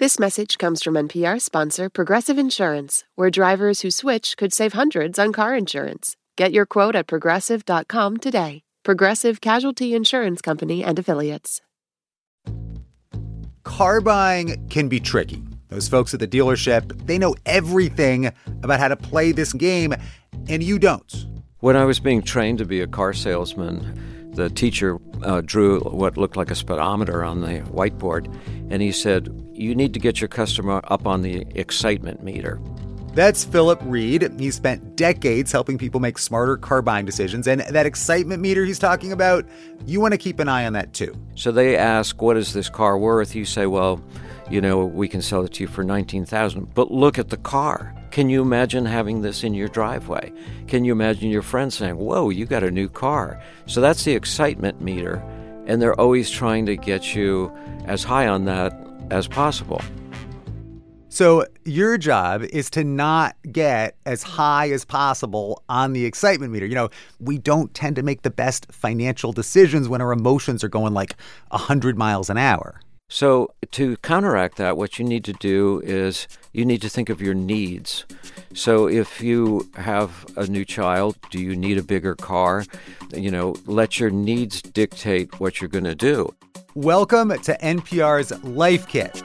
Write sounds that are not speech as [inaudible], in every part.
This message comes from NPR sponsor Progressive Insurance, where drivers who switch could save hundreds on car insurance. Get your quote at progressive.com today. Progressive Casualty Insurance Company and Affiliates. Car buying can be tricky. Those folks at the dealership, they know everything about how to play this game, and you don't. When I was being trained to be a car salesman, the teacher uh, drew what looked like a speedometer on the whiteboard, and he said, You need to get your customer up on the excitement meter. That's Philip Reed. He spent decades helping people make smarter car buying decisions. And that excitement meter he's talking about, you want to keep an eye on that too. So they ask, What is this car worth? You say, Well, you know, we can sell it to you for 19000 But look at the car. Can you imagine having this in your driveway? Can you imagine your friend saying, Whoa, you got a new car? So that's the excitement meter. And they're always trying to get you as high on that as possible. So, your job is to not get as high as possible on the excitement meter. You know, we don't tend to make the best financial decisions when our emotions are going like 100 miles an hour. So, to counteract that, what you need to do is you need to think of your needs. So, if you have a new child, do you need a bigger car? You know, let your needs dictate what you're going to do. Welcome to NPR's Life Kit.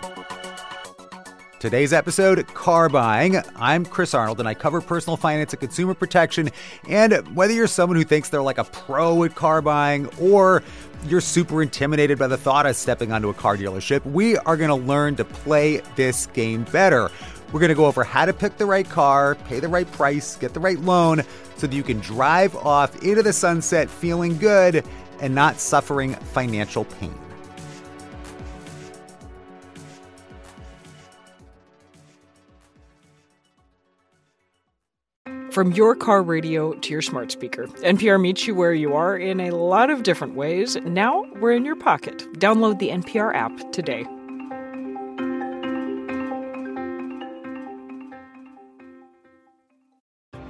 Today's episode car buying. I'm Chris Arnold and I cover personal finance and consumer protection. And whether you're someone who thinks they're like a pro at car buying or you're super intimidated by the thought of stepping onto a car dealership, we are going to learn to play this game better. We're going to go over how to pick the right car, pay the right price, get the right loan so that you can drive off into the sunset feeling good and not suffering financial pain. From your car radio to your smart speaker, NPR meets you where you are in a lot of different ways. Now we're in your pocket. Download the NPR app today.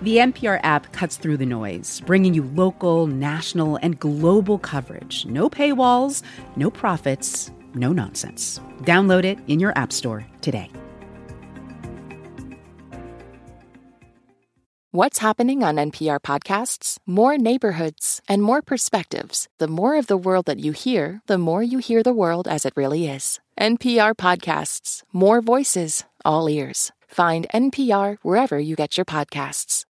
The NPR app cuts through the noise, bringing you local, national, and global coverage. No paywalls, no profits, no nonsense. Download it in your App Store today. What's happening on NPR podcasts? More neighborhoods and more perspectives. The more of the world that you hear, the more you hear the world as it really is. NPR podcasts, more voices, all ears. Find NPR wherever you get your podcasts.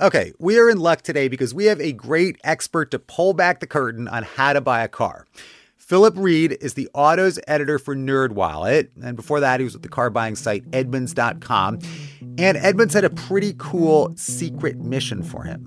Okay, we are in luck today because we have a great expert to pull back the curtain on how to buy a car. Philip Reed is the autos editor for NerdWallet. And before that, he was with the car buying site Edmunds.com. And Edmunds had a pretty cool secret mission for him.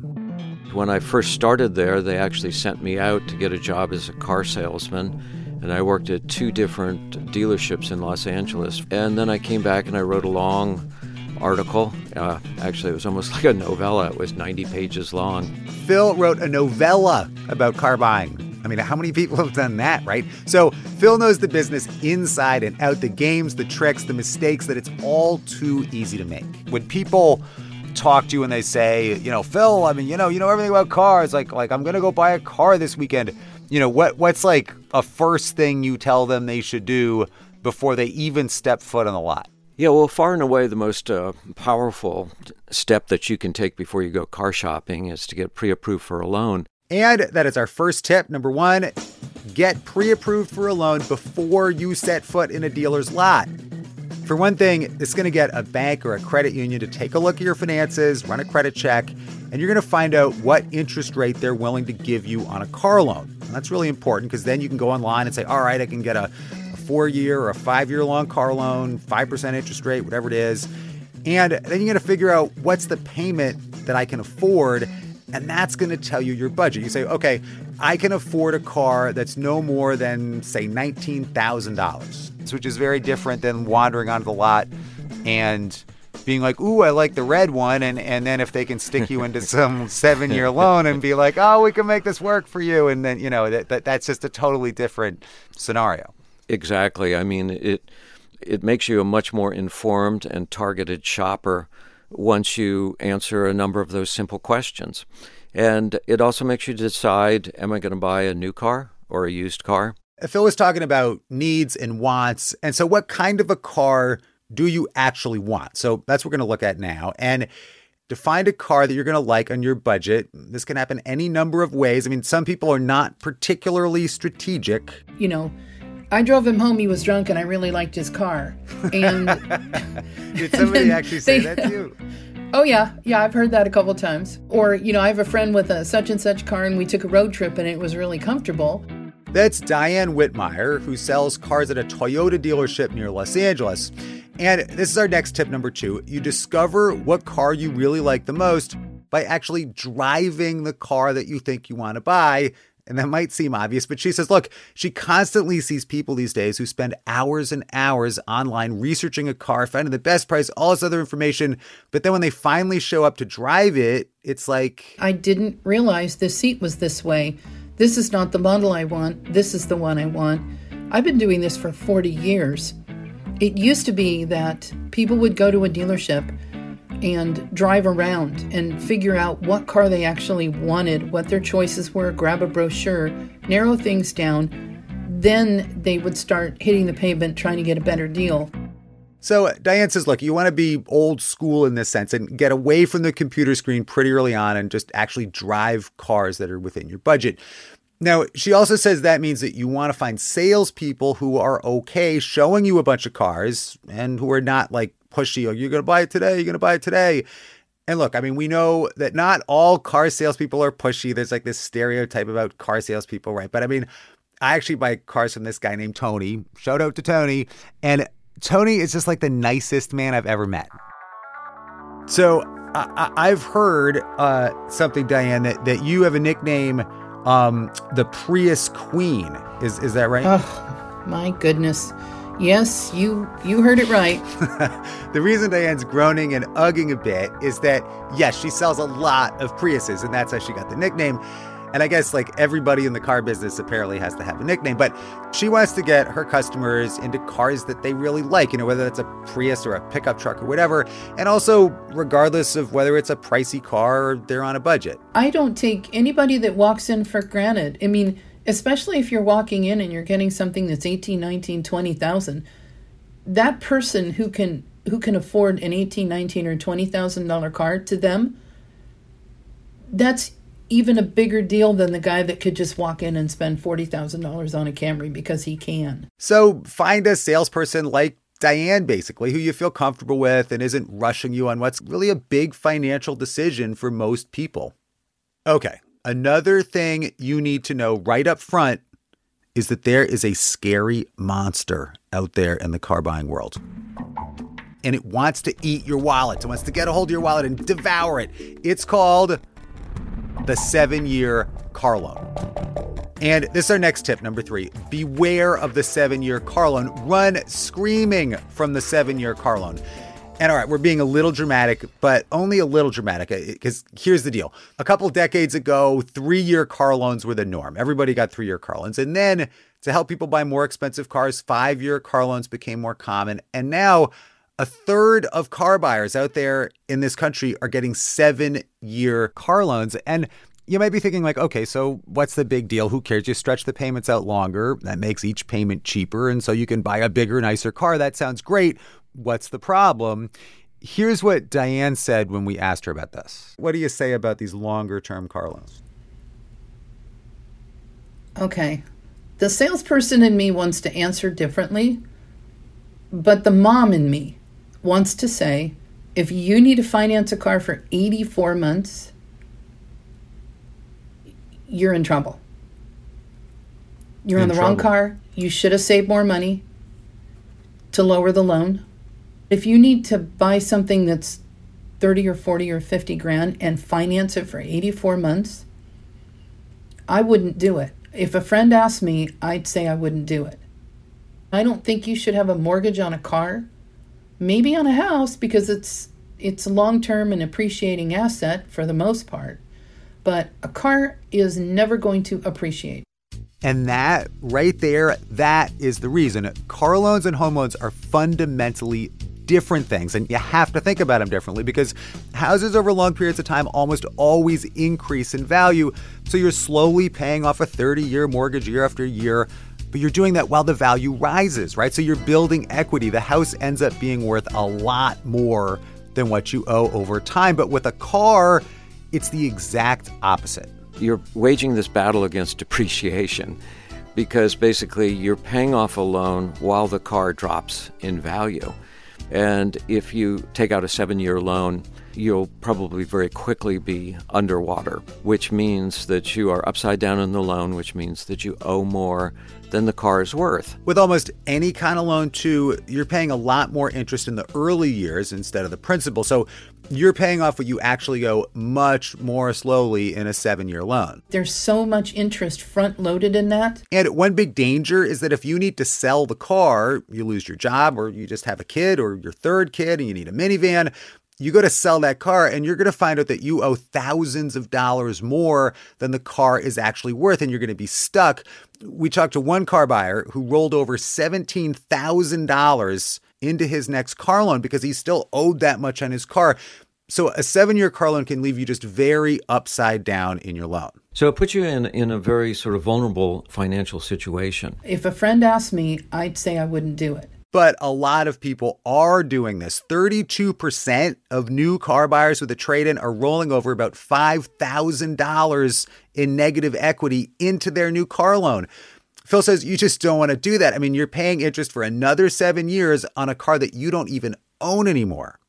When I first started there, they actually sent me out to get a job as a car salesman. And I worked at two different dealerships in Los Angeles. And then I came back and I wrote a long article. Uh, actually, it was almost [laughs] like a novella, it was 90 pages long. Phil wrote a novella about car buying. I mean, how many people have done that, right? So, Phil knows the business inside and out the games, the tricks, the mistakes that it's all too easy to make. When people talk to you and they say, you know, Phil, I mean, you know, you know everything about cars. Like, like I'm gonna go buy a car this weekend. You know, what what's like a first thing you tell them they should do before they even step foot on the lot? Yeah, well, far and away the most uh, powerful step that you can take before you go car shopping is to get pre-approved for a loan. And that is our first tip. Number one, get pre approved for a loan before you set foot in a dealer's lot. For one thing, it's going to get a bank or a credit union to take a look at your finances, run a credit check, and you're going to find out what interest rate they're willing to give you on a car loan. And that's really important because then you can go online and say, all right, I can get a, a four year or a five year long car loan, 5% interest rate, whatever it is. And then you're going to figure out what's the payment that I can afford and that's going to tell you your budget. You say, okay, I can afford a car that's no more than, say, $19,000, which is very different than wandering onto the lot and being like, ooh, I like the red one. And, and then if they can stick you into [laughs] some seven year loan and be like, oh, we can make this work for you. And then, you know, that, that that's just a totally different scenario. Exactly. I mean, it, it makes you a much more informed and targeted shopper once you answer a number of those simple questions. And it also makes you decide am I going to buy a new car or a used car? Phil was talking about needs and wants. And so, what kind of a car do you actually want? So, that's what we're going to look at now. And to find a car that you're going to like on your budget, this can happen any number of ways. I mean, some people are not particularly strategic. You know, I drove him home. He was drunk, and I really liked his car. And [laughs] did somebody [laughs] actually say they, that to you? [laughs] Oh yeah, yeah, I've heard that a couple times. Or you know, I have a friend with a such and such car, and we took a road trip, and it was really comfortable. That's Diane Whitmire, who sells cars at a Toyota dealership near Los Angeles. And this is our next tip number two. You discover what car you really like the most by actually driving the car that you think you want to buy and that might seem obvious, but she says, look, she constantly sees people these days who spend hours and hours online researching a car, finding the best price, all this other information. But then when they finally show up to drive it, it's like. I didn't realize the seat was this way. This is not the model I want. This is the one I want. I've been doing this for 40 years. It used to be that people would go to a dealership and drive around and figure out what car they actually wanted, what their choices were, grab a brochure, narrow things down. Then they would start hitting the pavement trying to get a better deal. So Diane says, look, you want to be old school in this sense and get away from the computer screen pretty early on and just actually drive cars that are within your budget. Now, she also says that means that you want to find salespeople who are okay showing you a bunch of cars and who are not like pushy. You're going to buy it today. You're going to buy it today. And look, I mean, we know that not all car salespeople are pushy. There's like this stereotype about car salespeople, right? But I mean, I actually buy cars from this guy named Tony. Shout out to Tony. And Tony is just like the nicest man I've ever met. So I, have heard uh, something, Diane, that, that you have a nickname, um, the Prius Queen. Is is that right? Oh, my goodness. Yes, you you heard it right. [laughs] the reason Diane's groaning and ugging a bit is that yes, she sells a lot of Priuses, and that's how she got the nickname. And I guess like everybody in the car business apparently has to have a nickname, but she wants to get her customers into cars that they really like, you know, whether that's a Prius or a pickup truck or whatever. And also, regardless of whether it's a pricey car or they're on a budget. I don't take anybody that walks in for granted. I mean, especially if you're walking in and you're getting something that's 18 19 20000 that person who can who can afford an 18 19 or 20000 dollar car to them that's even a bigger deal than the guy that could just walk in and spend $40,000 on a Camry because he can. So find a salesperson like Diane, basically, who you feel comfortable with and isn't rushing you on what's really a big financial decision for most people. Okay, Another thing you need to know right up front is that there is a scary monster out there in the car buying world. And it wants to eat your wallet. It wants to get a hold of your wallet and devour it. It's called the seven year car loan. And this is our next tip, number three. Beware of the seven year car loan. Run screaming from the seven year car loan. And all right, we're being a little dramatic, but only a little dramatic because uh, here's the deal. A couple decades ago, three year car loans were the norm. Everybody got three year car loans. And then to help people buy more expensive cars, five year car loans became more common. And now a third of car buyers out there in this country are getting seven year car loans. And you might be thinking, like, okay, so what's the big deal? Who cares? You stretch the payments out longer. That makes each payment cheaper. And so you can buy a bigger, nicer car. That sounds great. What's the problem? Here's what Diane said when we asked her about this. What do you say about these longer term car loans? Okay. The salesperson in me wants to answer differently, but the mom in me wants to say if you need to finance a car for 84 months, you're in trouble. You're in on the trouble. wrong car. You should have saved more money to lower the loan if you need to buy something that's 30 or 40 or 50 grand and finance it for 84 months, I wouldn't do it. If a friend asked me, I'd say I wouldn't do it. I don't think you should have a mortgage on a car, maybe on a house because it's it's long-term and appreciating asset for the most part, but a car is never going to appreciate. And that right there, that is the reason. Car loans and home loans are fundamentally different things, and you have to think about them differently because houses over long periods of time almost always increase in value. So you're slowly paying off a 30 year mortgage year after year. but you're doing that while the value rises, right? So you're building equity. The house ends up being worth a lot more than what you owe over time. But with a car, it's the exact opposite. You're waging this battle against depreciation because basically you're paying off a loan while the car drops in value. And if you take out a seven year loan, you'll probably very quickly be underwater, which means that you are upside down in the loan, which means that you owe more than the car is worth. With almost any kind of loan, too, you're paying a lot more interest in the early years instead of the principal. So you're paying off what you actually owe much more slowly in a seven year loan. There's so much interest front loaded in that. And one big danger is that if you need to sell the car, you lose your job, or you just have a kid, or your third kid, and you need a minivan, you go to sell that car and you're going to find out that you owe thousands of dollars more than the car is actually worth and you're going to be stuck. We talked to one car buyer who rolled over $17,000 into his next car loan because he still owed that much on his car. So a seven year car loan can leave you just very upside down in your loan. So it puts you in, in a very sort of vulnerable financial situation. If a friend asked me, I'd say I wouldn't do it. But a lot of people are doing this. 32% of new car buyers with a trade in are rolling over about $5,000 in negative equity into their new car loan. Phil says you just don't want to do that. I mean, you're paying interest for another seven years on a car that you don't even own anymore.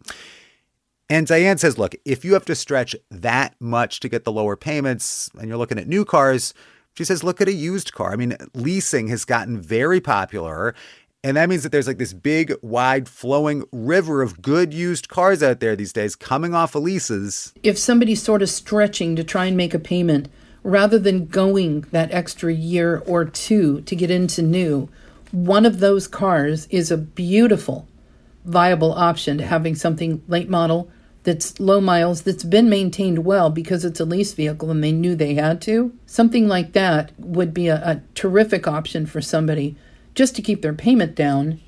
And Diane says, look, if you have to stretch that much to get the lower payments and you're looking at new cars, she says, look at a used car. I mean, leasing has gotten very popular. And that means that there's like this big, wide, flowing river of good used cars out there these days coming off of leases. If somebody's sort of stretching to try and make a payment, rather than going that extra year or two to get into new, one of those cars is a beautiful, viable option to having something late model that's low miles, that's been maintained well because it's a lease vehicle and they knew they had to. Something like that would be a, a terrific option for somebody just to keep their payment down.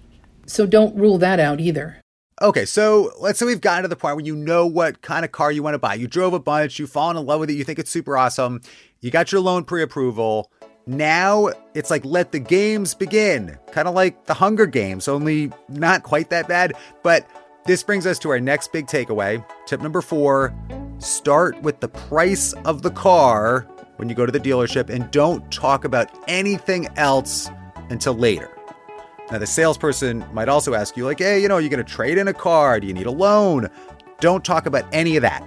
So don't rule that out either. Okay, so let's say we've gotten to the point where you know what kind of car you want to buy. You drove a bunch, you've fallen in love with it, you think it's super awesome, you got your loan pre approval. Now it's like let the games begin, kind of like the Hunger Games, only not quite that bad. But this brings us to our next big takeaway. Tip number four start with the price of the car when you go to the dealership and don't talk about anything else until later. Now, the salesperson might also ask you, like, hey, you know, you're going to trade in a car? Do you need a loan? Don't talk about any of that.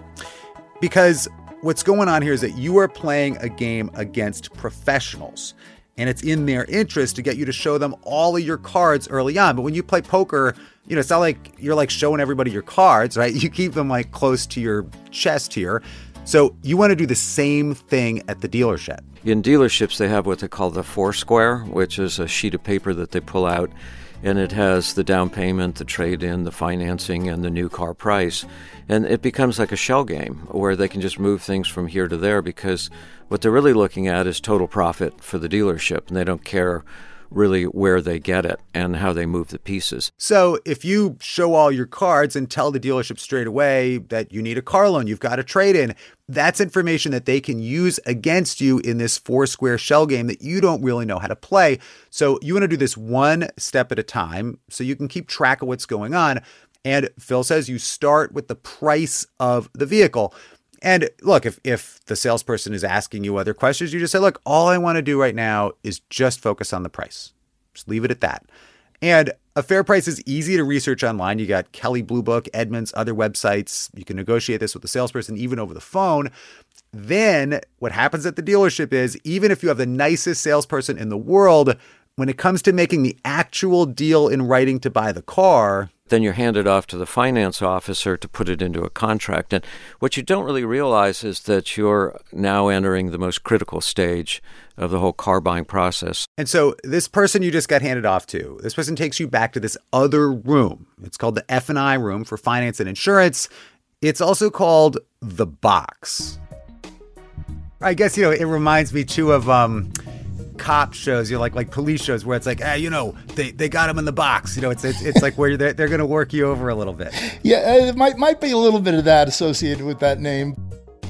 Because what's going on here is that you are playing a game against professionals. And it's in their interest to get you to show them all of your cards early on. But when you play poker, you know, it's not like you're like showing everybody your cards, right? [laughs] You keep them like close to your chest here. So you want to do the same thing at the dealership. In dealerships, they have what they call the four square, which is a sheet of paper that they pull out, and it has the down payment, the trade in, the financing, and the new car price. And it becomes like a shell game where they can just move things from here to there because what they're really looking at is total profit for the dealership, and they don't care really where they get it and how they move the pieces. So if you show all your cards and tell the dealership straight away that you need a car loan, you've got a trade in, that's information that they can use against you in this four square shell game that you don't really know how to play. So you want to do this one step at a time so you can keep track of what's going on. And Phil says you start with the price of the vehicle. And look, if, if the salesperson is asking you other questions, you just say, look, all I want to do right now is just focus on the price. Just leave it at that. And a fair price is easy to research online. You got Kelley Blue Book, Edmunds, other websites. You can negotiate this with the salesperson even over the phone. Then what happens at the dealership is even if you have the nicest salesperson in the world, when it comes to making the actual deal in writing to buy the car, then you're handed off to the finance officer to put it into a contract. And what you don't really realize is that you're now entering the most critical stage of the whole car buying process. And so this person you just got handed off to, this person takes you back to this other room. It's called the F&I room for finance and insurance. It's also called the box. I guess you know it reminds me too of um cop shows, you know, like like police shows where it's like, hey, you know, they, they got him in the box. You know, it's it's, it's like where they're, they're going to work you over a little bit. Yeah, uh, it might might be a little bit of that associated with that name.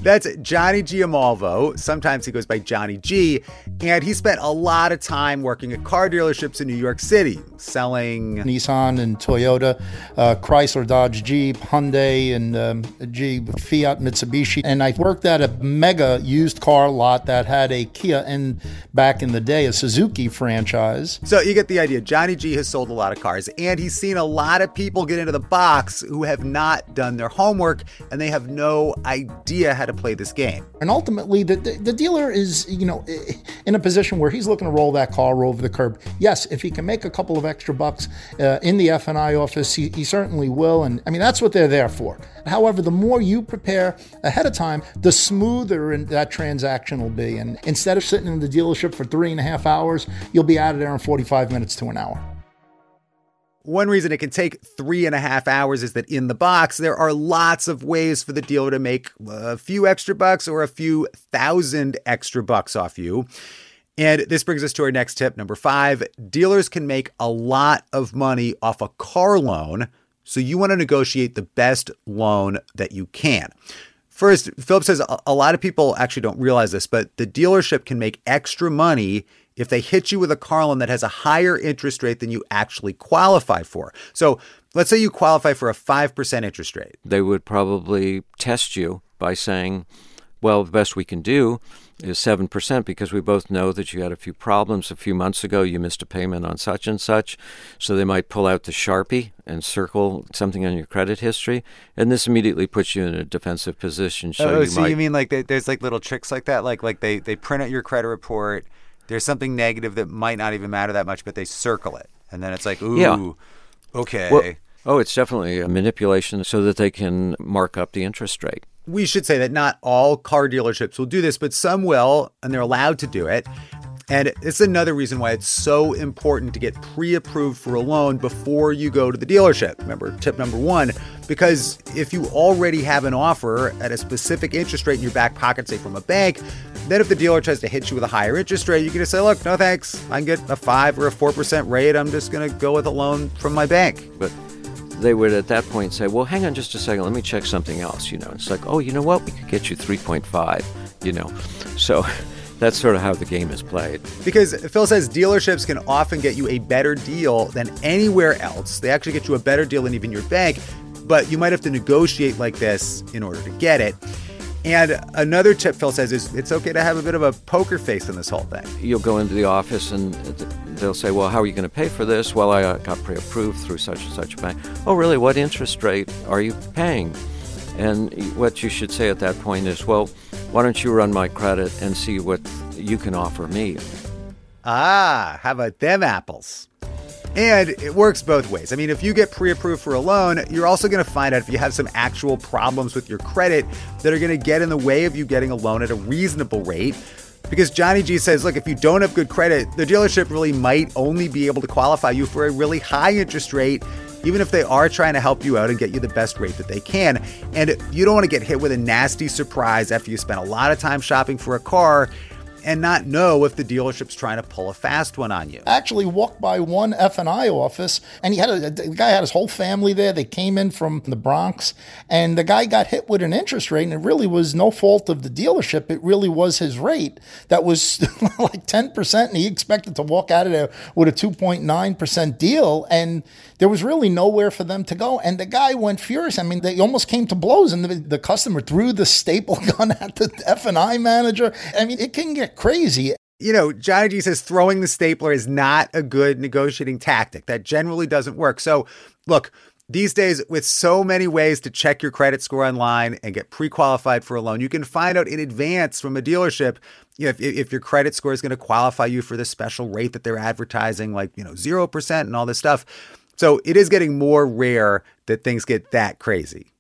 That's Johnny Giamalvo. Sometimes he goes by Johnny G. And he spent a lot of time working at car dealerships in New York City, selling Nissan and Toyota, uh, Chrysler, Dodge, Jeep, Hyundai, and um, G, Fiat, Mitsubishi. And I worked at a mega used car lot that had a Kia and back in the day, a Suzuki franchise. So you get the idea. Johnny G has sold a lot of cars, and he's seen a lot of people get into the box who have not done their homework and they have no idea how to play this game. And ultimately, the, the, the, dealer is, you know, in a position where he's looking to roll that car roll over the curb. Yes, if he can make a couple of extra bucks uh, in the F&I office, he, he certainly will. And I mean, that's what they're there for. However, the more you prepare ahead of time, the smoother that transaction will be. And instead of sitting in the dealership for three and a half hours, you'll be out of there in 45 minutes to an hour. One reason it can take three and a half hours is that in the box, there are lots of ways for the dealer to make a few extra bucks or a few thousand extra bucks off you. And this brings us to our next tip. Number five dealers can make a lot of money off a car loan. So you want to negotiate the best loan that you can. First, Philip says a lot of people actually don't realize this, but the dealership can make extra money if they hit you with a car loan that has a higher interest rate than you actually qualify for. So let's say you qualify for a 5% interest rate. They would probably test you by saying, well, the best we can do is 7% because we both know that you had a few problems a few months ago. You missed a payment on such and such. So they might pull out the Sharpie and circle something on your credit history. And this immediately puts you in a defensive position. So, oh, you so might... you mean like they, there's like little tricks like that? Like, like they, they print out your credit report there's something negative that might not even matter that much, but they circle it. And then it's like, ooh, yeah. okay. Well, oh, it's definitely a manipulation so that they can mark up the interest rate. We should say that not all car dealerships will do this, but some will, and they're allowed to do it. And it's another reason why it's so important to get pre approved for a loan before you go to the dealership. Remember, tip number one, because if you already have an offer at a specific interest rate in your back pocket, say from a bank, then if the dealer tries to hit you with a higher interest rate, you can just say, look, no thanks. I can get a 5 or a 4% rate. I'm just going to go with a loan from my bank. But they would at that point say, well, hang on just a second. Let me check something else. You know, it's like, oh, you know what? We could get you 3.5, you know. So [laughs] that's sort of how the game is played. Because Phil says dealerships can often get you a better deal than anywhere else. They actually get you a better deal than even your bank, but you might have to negotiate like this in order to get it. And another tip Phil says is it's okay to have a bit of a poker face in this whole thing. You'll go into the office and they'll say, Well, how are you going to pay for this? Well, I uh, got pre approved through such and such a bank. Oh, really? What interest rate are you paying? And what you should say at that point is, Well, why don't you run my credit and see what you can offer me? Ah, how about them apples? And it works both ways. I mean, if you get pre approved for a loan, you're also going to find out if you have some actual problems with your credit that are going to get in the way of you getting a loan at a reasonable rate. Because Johnny G says, look, if you don't have good credit, the dealership really might only be able to qualify you for a really high interest rate, even if they are trying to help you out and get you the best rate that they can. And you don't want to get hit with a nasty surprise after you spent a lot of time shopping for a car and not know if the dealership's trying to pull a fast one on you. Actually, walked by one F and I office, and he had a, the guy had his whole family there. They came in from the Bronx, and the guy got hit with an interest rate, and it really was no fault of the dealership. It really was his rate that was [laughs] like ten percent, and he expected to walk out of there with a two point nine percent deal, and there was really nowhere for them to go. And the guy went furious. I mean, they almost came to blows, and the, the customer threw the staple [laughs] gun at the F and I manager. I mean, it can get crazy. You know, Johnny G says throwing the stapler is not a good negotiating tactic. That generally doesn't work. So, look, these days, with so many ways to check your credit score online and get pre qualified for a loan, you can find out in advance from a dealership you know, if, if your credit score is going to qualify you for the special rate that they're advertising, like, you know, 0% and all this stuff. So it is getting more rare that things get that crazy.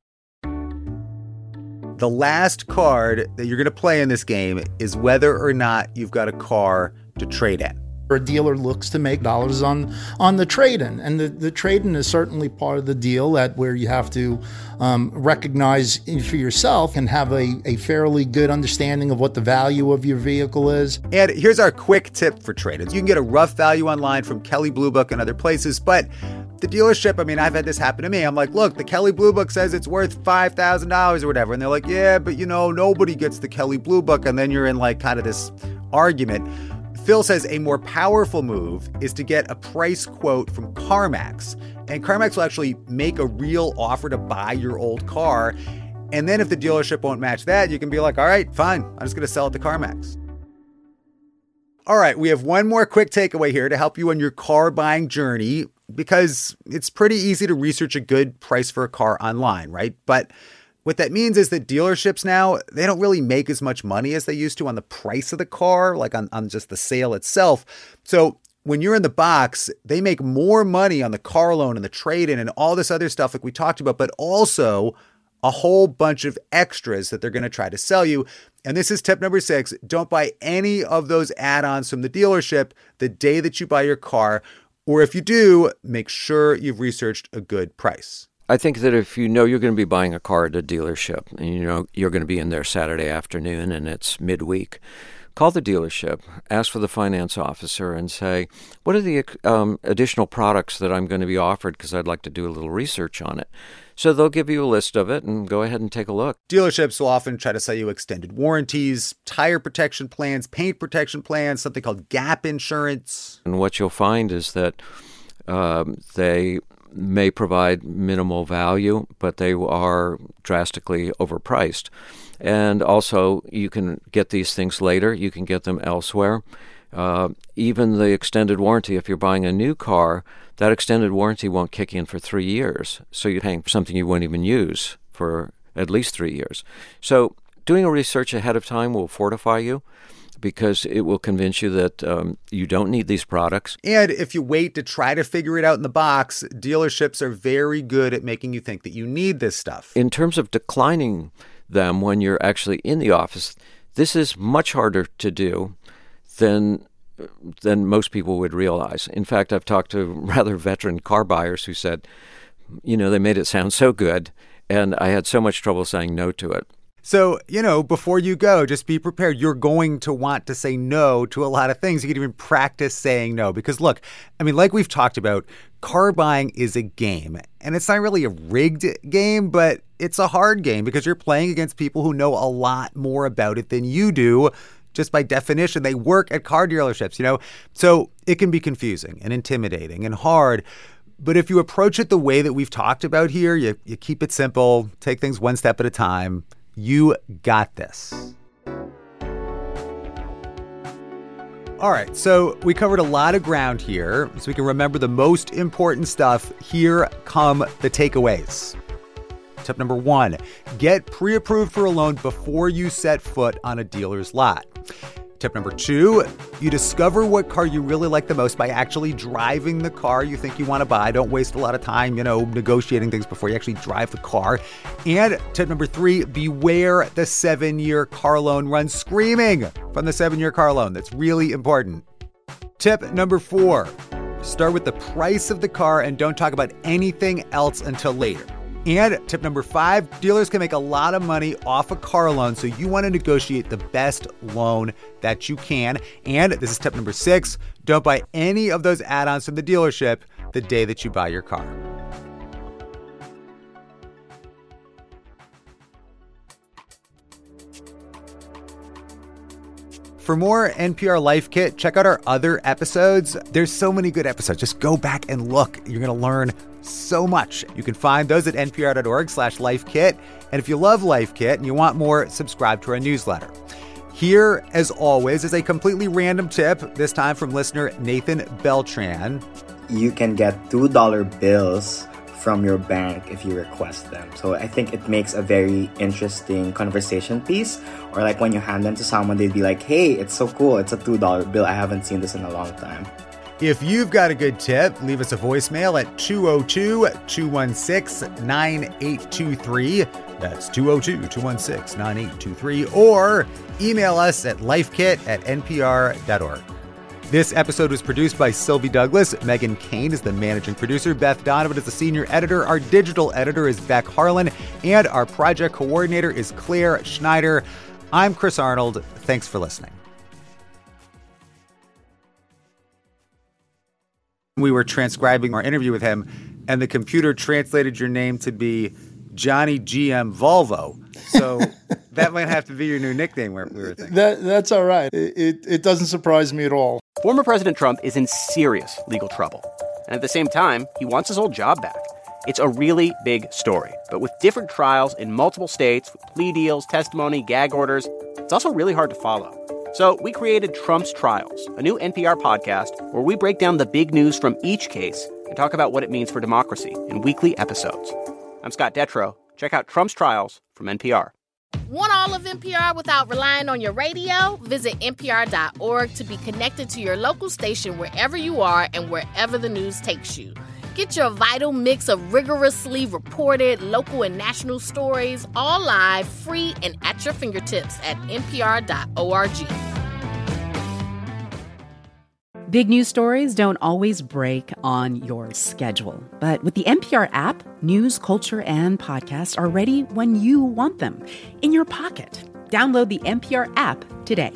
The last card that you're going to play in this game is whether or not you've got a car to trade in. A dealer looks to make dollars on on the trade-in, and the, the trade-in is certainly part of the deal. That where you have to um, recognize for yourself and have a, a fairly good understanding of what the value of your vehicle is. And here's our quick tip for trade-ins: you can get a rough value online from Kelley Blue Book and other places, but the dealership, I mean, I've had this happen to me. I'm like, look, the Kelley Blue Book says it's worth $5,000 or whatever. And they're like, yeah, but you know, nobody gets the Kelley Blue Book. And then you're in like kind of this argument. Phil says a more powerful move is to get a price quote from CarMax. And CarMax will actually make a real offer to buy your old car. And then if the dealership won't match that, you can be like, all right, fine, I'm just going to sell it to CarMax. All right, we have one more quick takeaway here to help you on your car buying journey because it's pretty easy to research a good price for a car online, right? But what that means is that dealerships now, they don't really make as much money as they used to on the price of the car, like on, on just the sale itself. So when you're in the box, they make more money on the car loan and the trade in and all this other stuff like we talked about, but also a whole bunch of extras that they're going to try to sell you. And this is tip number six don't buy any of those add ons from the dealership the day that you buy your car. Or if you do, make sure you've researched a good price. I think that if you know you're going to be buying a car at a dealership and you know you're going to be in there Saturday afternoon and it's midweek, call the dealership, ask for the finance officer, and say, What are the um, additional products that I'm going to be offered? Because I'd like to do a little research on it. So they'll give you a list of it and go ahead and take a look. Dealerships will often try to sell you extended warranties, tire protection plans, paint protection plans, something called gap insurance. And what you'll find is that um, they may provide minimal value, but they are drastically overpriced. And also, you can get these things later, you can get them elsewhere. Uh, even the extended warranty, if you're buying a new car, that extended warranty won't kick in for three years. So you're paying for something you won't even use for at least three years. So doing a research ahead of time will fortify you because it will convince you that um, you don't need these products. And if you wait to try to figure it out in the box, dealerships are very good at making you think that you need this stuff. In terms of declining them when you're actually in the office, this is much harder to do than than most people would realize. In fact, I've talked to [laughs] rather veteran car buyers who said, you know, they made it sound so good, and I had so much trouble saying no to it. So, you know, before you go, just be prepared. You're going to want to say no to a lot of things. You can even practice saying no. Because, look, I mean, like we've talked about, car buying is a game. And it's not really a rigged game, but it's a hard game because you're playing against people who know a lot more about it than you do. Just by definition, they work at car dealerships, you know? So it can be confusing and intimidating and hard. But if you approach it the way that we've talked about here, you, you keep it simple, take things one step at a time, you got this. All right, so we covered a lot of ground here, so we can remember the most important stuff. Here come the takeaways. Tip number one get pre approved for a loan before you set foot on a dealer's lot. Tip number two, you discover what car you really like the most by actually driving the car you think you want to buy. Don't waste a lot of time, you know, negotiating things before you actually drive the car. And tip number three, beware the seven year car loan run screaming from the seven year car loan. That's really important. Tip number four, start with the price of the car and don't talk about anything else until later. And tip number five dealers can make a lot of money off a car loan, so you want to negotiate the best loan that you can. And this is tip number six don't buy any of those add ons from the dealership the day that you buy your car. For more NPR Life Kit, check out our other episodes. There's so many good episodes. Just go back and look. You're going to learn so much. You can find those at npr.org slash lifekit. And if you love Life Kit and you want more, subscribe to our newsletter. Here, as always, is a completely random tip, this time from listener Nathan Beltran. You can get $2 bills from your bank if you request them. So I think it makes a very interesting conversation piece. Or like when you hand them to someone, they'd be like, hey, it's so cool. It's a $2 bill. I haven't seen this in a long time. If you've got a good tip, leave us a voicemail at 202 216 9823. That's 202 216 9823. Or email us at lifekit at npr.org. This episode was produced by Sylvie Douglas. Megan Kane is the managing producer. Beth Donovan is the senior editor. Our digital editor is Beck Harlan. And our project coordinator is Claire Schneider. I'm Chris Arnold. Thanks for listening. We were transcribing our interview with him, and the computer translated your name to be Johnny GM Volvo. So [laughs] that might have to be your new nickname. We were thinking. That, that's all right. It, it, it doesn't surprise me at all. Former President Trump is in serious legal trouble. And at the same time, he wants his old job back. It's a really big story, but with different trials in multiple states, with plea deals, testimony, gag orders, it's also really hard to follow. So we created Trump's Trials, a new NPR podcast where we break down the big news from each case and talk about what it means for democracy in weekly episodes. I'm Scott Detrow. Check out Trump's Trials from NPR. Want all of NPR without relying on your radio? Visit npr.org to be connected to your local station wherever you are and wherever the news takes you. Get your vital mix of rigorously reported local and national stories all live, free, and at your fingertips at npr.org. Big news stories don't always break on your schedule. But with the NPR app, news, culture, and podcasts are ready when you want them in your pocket. Download the NPR app today.